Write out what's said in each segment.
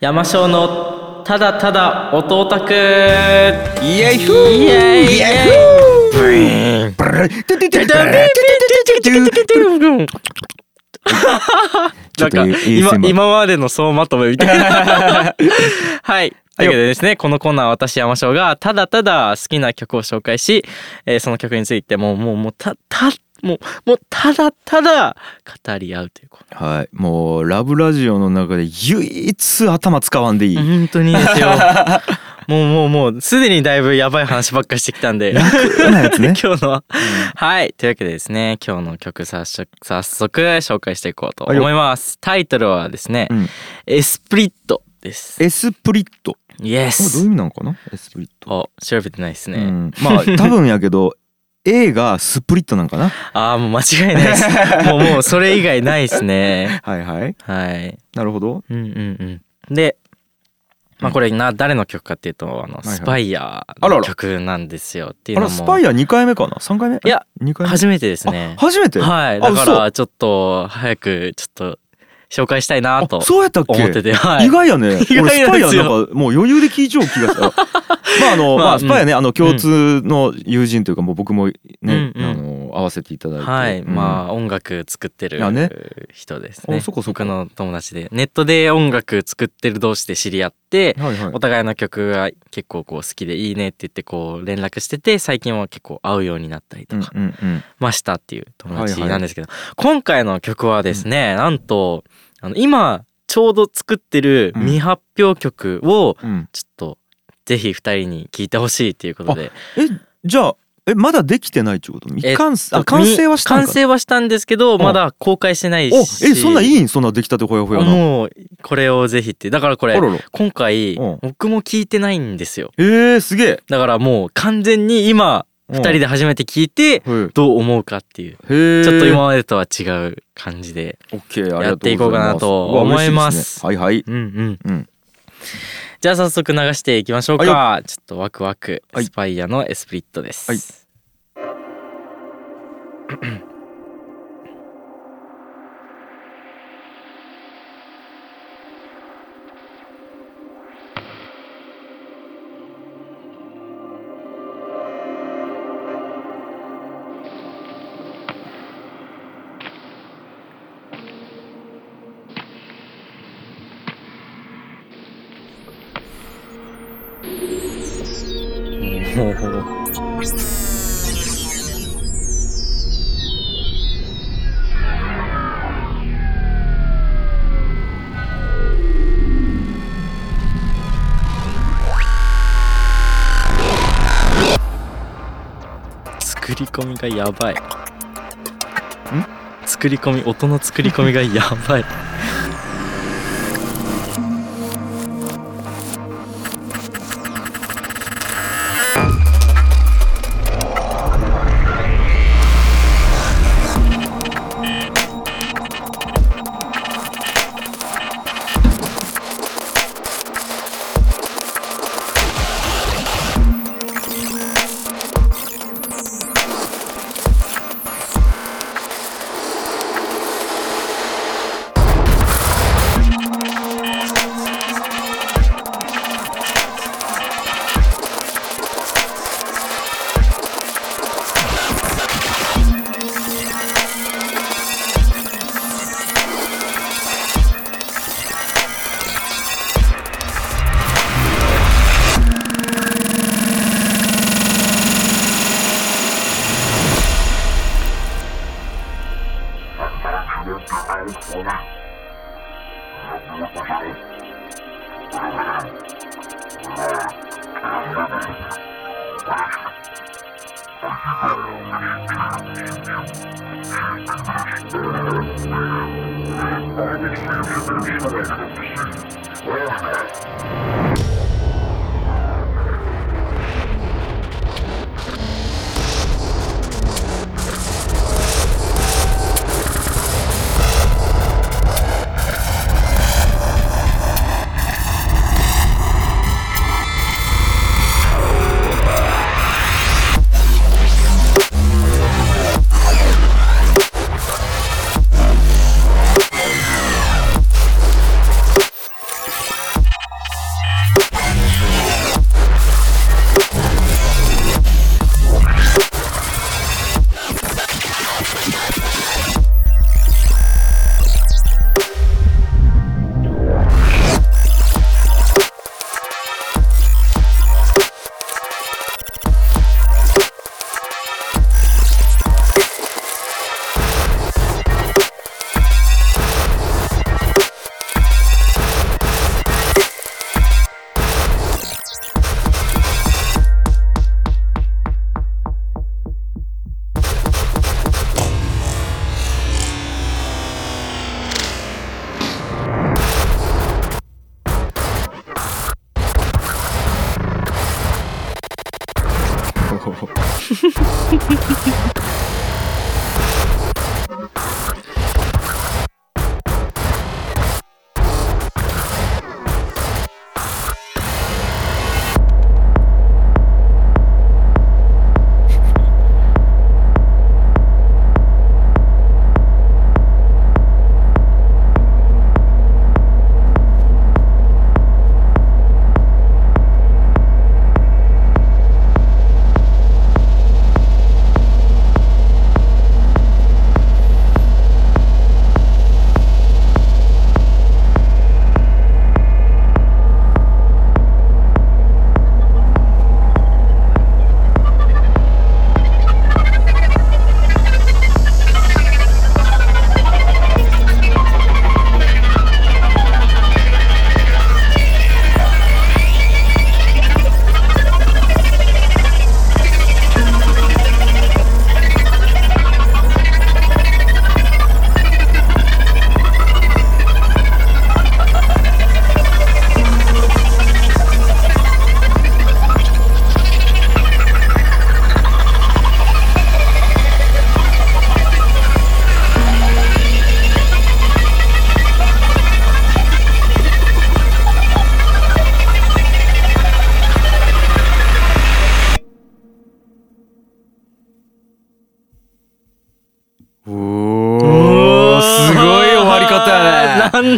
山椒のただただ音オタクイエイフーイエイイエイフーブルートゥトゥトゥトゥトゥトゥトゥトゥトゥちょっとなんか今今までの総まとめみたいなはいというわけでですねこのコーナーは私山椒がただただ好きな曲を紹介し、えーその曲についてもうもうもうたたもうもうただただ語り合うというコーナはい。もうラブラジオの中で唯一頭使わんでいい。ー本当にですよ。もうもうもうすでにだいぶやばい話ばっかりしてきたんで。楽なやつね。今日のは、はい。というわけでですね今日の曲早速早速紹介していこうと思います。タイトルはですね、うん。エスプリットです。エスプリット。イエこれどういうス意味なのかな？エスプリット。あ調べてないですね、うん。まあ 多分やけど A がスプリットなんかな？ああもう間違いないです。もうもうそれ以外ないですね。はいはい。はい。なるほど。うんうんうん。でまあこれな誰の曲かっていうとあのはいスパイヤーあららの曲なんですよっていうあのも。らスパイア2回目かな？3回目？いや2回目？初めてですね。あ初めて？はい。あだからちょっと早くちょっと紹介したいなとあそうやったっけ？思ってて、はい、意外やね。意外俺スパイアなんかもう余裕で聞いちゃう気がした まああのまあまあスパイアね。あの共通の友人というかもう僕もねうん。うん。あの合わせていただいて。はい、うん。まあ音楽作ってる人ですね。あそこそこ僕の友達で。ネットで音楽作ってる同士で知り合って、はいはい。お互いの曲が結構こう好きでいいねって言ってこう連絡してて最近は結構会うようになったりとかましたっていう友達はいはい。なんですけど、今回の曲はですね、なんとあの今ちょうど作ってる未発表曲をうん。ちょっとぜひ二人に聞いてほしいっていうことで。えじゃあえまだできてないってこと？未完あ完成はした完成はしたんですけどん。まだ公開してないおしえそんないいん？そんなできたてほやほやな。もうこれをぜひって。だからこれ今回うん。僕も聞いてないんですよ。えー、すげえ。だからもう完全に今うん。二人で初めて聞いてはい。どう思うかっていう。ちょっと今までとは違う感じで。やっていこうかなと思います。はいはい。うんうん。うん。じゃあ早速流していきましょうか。はちょっとワクワク。はい。スパイアのエスプリットです、はい 作り込みがやばい。作り込み音の作り込みがやばい。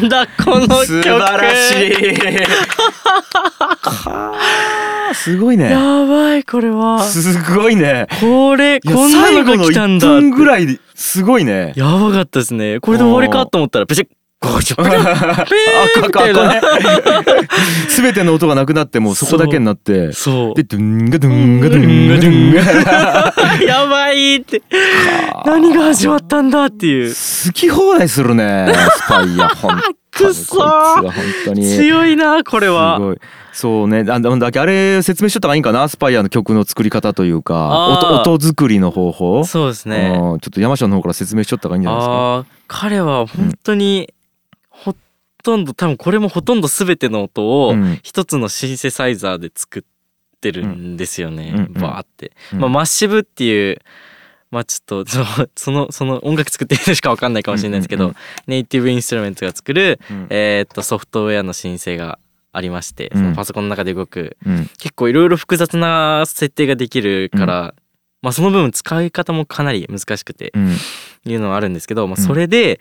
なんだこの曲。素晴らしい。はあすごいね。やばいこれは。すごいね。これこんなのが来たん1だ分ぐいらいですごいね。やばかったですね。これで終わりかと思ったらペシッゴチョピあーみたいな全ての音がなくなってもうそこだけになってそう。でドゥンガドゥンガドゥンガドゥンガ。やばいって。何が始まったんだっていう。好き放題するねスパイや 本くそー。は本当に。強いなこれは。すごい。そうね。あだだあれ説明しとった方がいいんかなスパイアの曲の作り方というか。音音作りの方法。そうですね。うん。ちょっと山下の方から説明しとった方がいいんじゃないですか。彼は本当にほとんど多分これもほとんど全ての音をうん。一つのシンセサイザーで作ってるんですよね、うん。うん。バーって、うん。まあ、マッシブっていうまあちょっと そのその音楽作ってる人しか分かんないかもしれないですけど、うん。うん。ネイティブインストゥルメントが作る、うん。えーっとソフトウェアの申請がありまして、そのパソコンの中で動く。うん。結構いろいろ複雑な設定ができるから、まあその部分使い方もかなり難しくて、うん。いうのはあるんですけど、まあ、うん。それで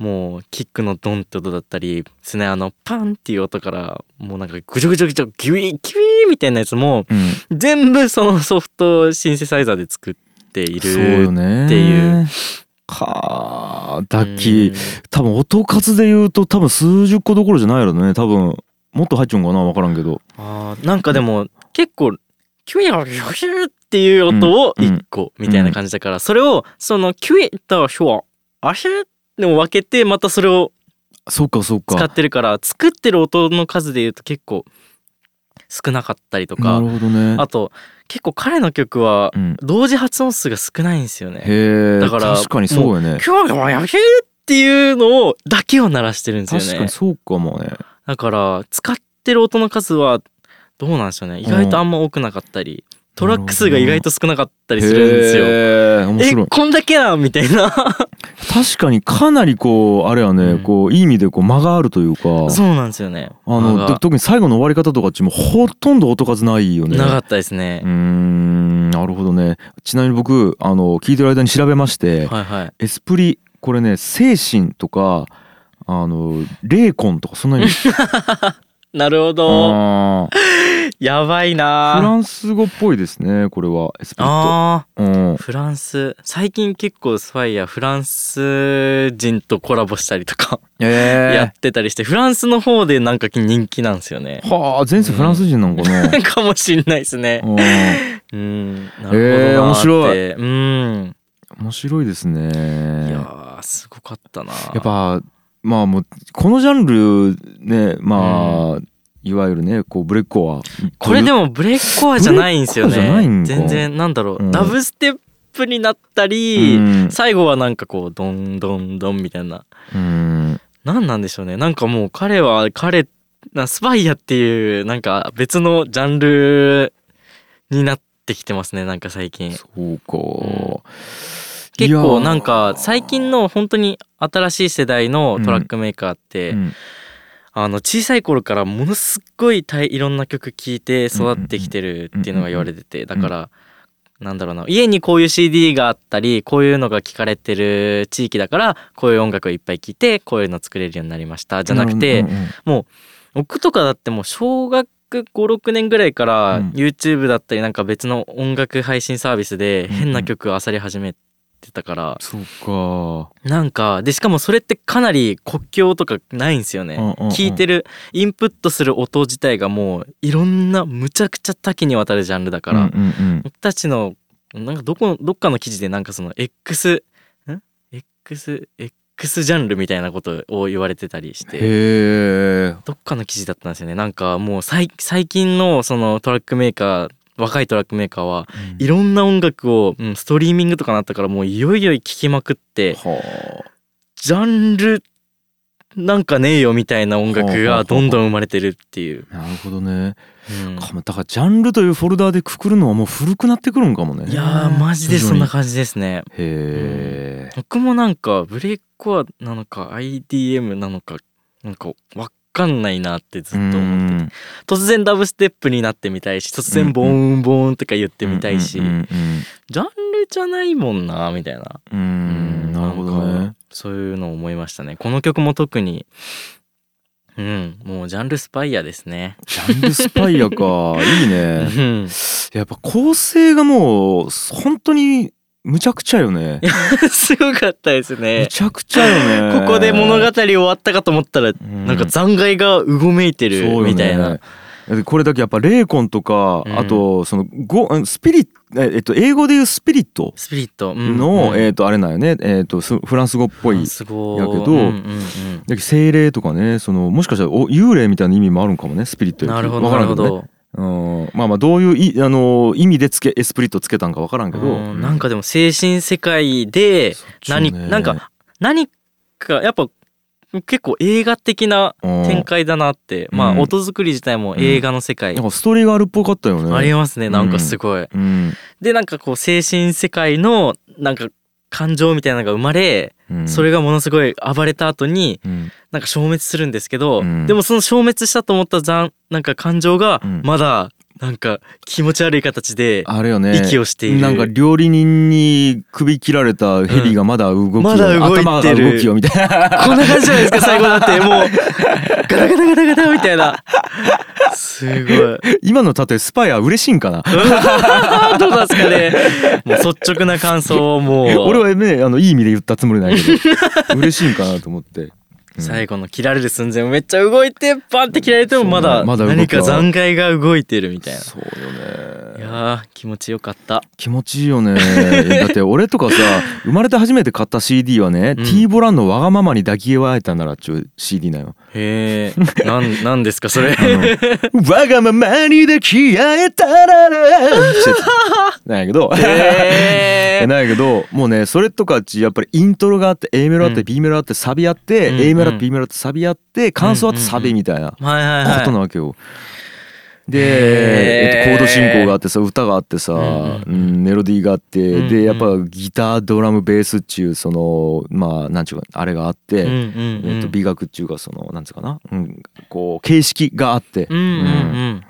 もうキックのドンって音だったりスネアのパンっていう音からもうなんかぐちょぐちょぐちょギュイギュイみたいなやつもうん。全部そのソフトシンセサイザーで作っているっていう。かあ楽器うん。多分音数で言うと多分数十個どころじゃないやろね。多分もっと入っちゃうんかな分からんけど。あーなんかでも結構キュイヤヒュっていう音を1個みたいな感じだからそれをそのキュイとヒュワアヒュでも分けてまたそれをそうかそうか。使ってるから作ってる音の数で言うと結構少なかったりとなかるほどね。あと結構彼の曲はうん。同時発音数が少ないんですよね。へえだから確かにそうやね。今日はやへっていうのをだけを鳴らしてるんですよね。確かにそうかもね。だから使ってる音の数はどうなんでしょうね。意外とあんま多くなかったり、トラック数が意外と少なかったりするんですよ。へえこんだけなみたいな確かにかなりこうあれはね、うんこういい意味でこう間があるというかそうなんですよね。あの特に最後の終わり方とかっちもほとんど音数ないよねなかったですねうー。んなるほどねちなみに僕あの聞いてる間に調べまして、はいはい。エスプリこれね精神とかあの霊魂とかそんなに なるほど。あー。やばいフなランス語っぽいですねこれは。エスプリッあトうん。ーフランス。最近結構スファイヤーフランス人とコラボしたりとか。やえってたりしてフランスの方でなんか人気なんですよね。えはあ前世フランス人なんかな、かもしんないですね。うん。うん。なるほどえー面白うん。面白いですね。いやーすごかったなやっぱまあもうこのジャンルねまあ、いわゆるねこうブレックコア。これでもブレイクコアじゃないんですよね。か全然なんだろう、うん。ダブステップになったり、うん。最後はなんかこうドンドンドンみたいな。うん。何なんでしょうね。なんかもう彼は彼なスパイアっていうなんか別のジャンルになってきてますねなんか最近。そうか、結構なんか最近の本当に新しい世代のトラックメーカーって、ーうん。あの小さい頃からものすっごいたいいろんな曲聴いて育ってきてるっていうのが言われててだからなんだろうな家にこういう CD があったりこういうのが聴かれてる地域だからこういう音楽をいっぱい聴いてこういうの作れるようになりました。じゃなくてうんうんうん僕とかだってもう小学56年ぐらいからうん。YouTube だったりなんか別の音楽配信サービスでうんうん。変な曲を漁り始めてたから。そうか。なんかでしかもそれってかなり国境とかないんですよね。うんうんうん。聞いてるインプットする音自体がもういろんなむちゃくちゃ多岐にわたるジャンルだから、うんうんうん。僕たちのなんかどこどっかの記事でなんかその X ん？X X ジャンルみたいなことを言われてたりして。どっかの記事だったんですよね。なんかもう最最近のそのトラックメーカー若いトラックメーカーはいろんな音楽を、うん、ストリーミングとかなったからもういよいよ聴きまくってはジャンルなんかねえよみたいな音楽がどんどん生まれてるっていう。あなるほどね。うん。だからジャンルというフォルダーでくくるのはもう古くなってくるんかもね。いやーマジでそんなじ感じですね。へえ。僕もなんかブレイクコアなのか IDM なのかなんかわかんないなってずっと思ってて。突然ダブステップになってみたいし突然ボーンボーンとか言ってみたいし、ジャンルじゃないもんなみたいな。うん。うんなるほどね。そういうのを思いましたね。この曲も特に。うんもうジャンルスパイアですね。ジャンルスパイアか。いいね。うん。やっぱ構成がもう本当にむちゃくちゃよね。すごかったですむねちゃくちゃよね。ここで物語終わったかと思ったら、ん。なんか残骸がうごめいてるみたいな、なこれだけやっぱ霊魂とか、うん。あとそのゴスピリットえっと英語で言うスピリットスピリット、うん。の、うん。えっとあれなんよね。えっとスフランス語っぽいやけど精霊とかねそのもしかしたらお幽霊みたいな意味もあるんかもねスピリットなるほどね。なるほどうん。まあまあどういういあの意味でつけエスプリットつけたんかわからんけど、うん。なんかでも精神世界で何、ね。なんか何かやっぱ結構映画的なうん。展開だなって、うん。まあ音作り自体も映画の世界、なんかストーリーがあるっぽかったよね。ありますねなんかすごい、うん。でなんかこう精神世界のなんか感情みたいなのが生まれ、うん。それがものすごい暴れた後にうん。なんか消滅するんですけど、うん。でもその消滅したと思った残なんか感情がうん。まだなんか気持ち悪い形であれよね。息をしている、なんか料理人に首切られた蛇がまだ動きを、まだ動いてる。頭が動きをみたいな。こんな感じじゃないですか最後だって。もう ガタガタガタガタみたいな。すごい。今の例えスパイは嬉しいんかな？どうなんですかね。もう率直な感想をもう。俺はねあのいい意味で言ったつもりないけど嬉しいんかなと思って、うん最後の切られる寸前めっちゃ動いてバンって切られてもまだ何か残骸が動いてるみたいな。そうよね。いやー気持ちよかった。気持ちいいよね。だって俺とかさ 生まれて初めて買った CD はね、うん。T ボランのわがままに抱き合えたならっちゅう CD なよ。へえなん なんですかそれ？わがままに抱き合えたらな なんやけどなんやけどもうねそれとかっちやっぱりイントロがあって A メロあってうん。B メロあってサビあって、うん。A メロあって B メロあってサビあって感想あってサビみたいなこはいとなわけよ。で、えっと、コード進行があってさ歌があってさ、ううんん。メロディーがあって、うんうん。でやっぱギタードラムベースっちゅうそのまあなんちゅうかあれがあって、うんうんうん。えっと、美学っちゅうかそのなんつうかな、うん、こう形式があって、うんうん。うん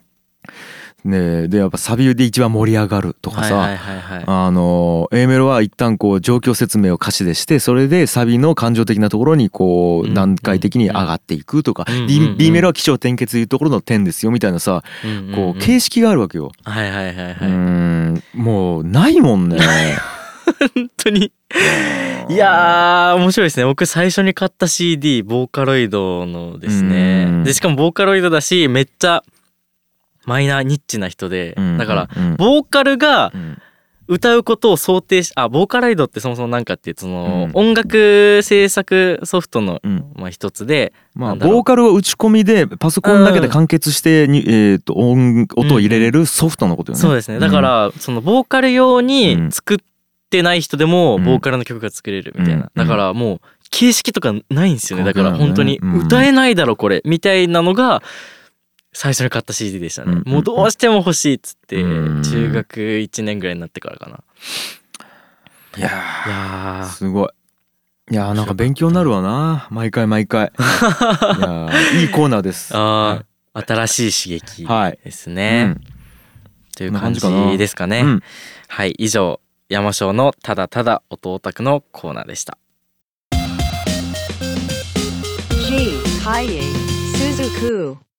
ねでやっぱサビで一番盛り上がるとかさ、はいはいはいはい。あの A メロは一旦こう状況説明を歌詞でしてそれでサビの感情的なところにこううん。段階的に上がっていくとかうん。うん。B, うん。B メロは起承転結いうところの点ですよみたいなさうんうんうん。こう形式があるわけよ。はいはいはいはういーんもうないもんね。本当に。いやー面白いですね。僕最初に買った CD ボーカロイドのですうん。ねでしかもボーカロイドだしめっちゃマイナーニッチな人でうんだからうんボーカルがうん。歌うことを想定しあボーカロイドってそもそもなんかっていうそのうん。音楽制作ソフトのうん。まあ一つでまあボーカルを打ち込みでパソコンだけで完結してにえーと音音を入れれるソフトのことよね。そうですね。だからそのボーカル用に作ってない人でもうん。ボーカルの曲が作れるみたいうん。なだからもう形式とかないんですよね。だから本当にうん。歌えないだろこれみたいなのが最初に買った CD でしたね。うん。もうどうしても欲しいっつってうん。中学1年ぐらいになってからかな。いやいやー。すごい。いやーなんか勉強になるわな。毎回毎回。いやーいいコーナーです。ーあー新しい刺激はい。ですねという感じですかね。うん。はい以上山椒のただただ音オタクのコーナーでした。G. Kaye Suzuku.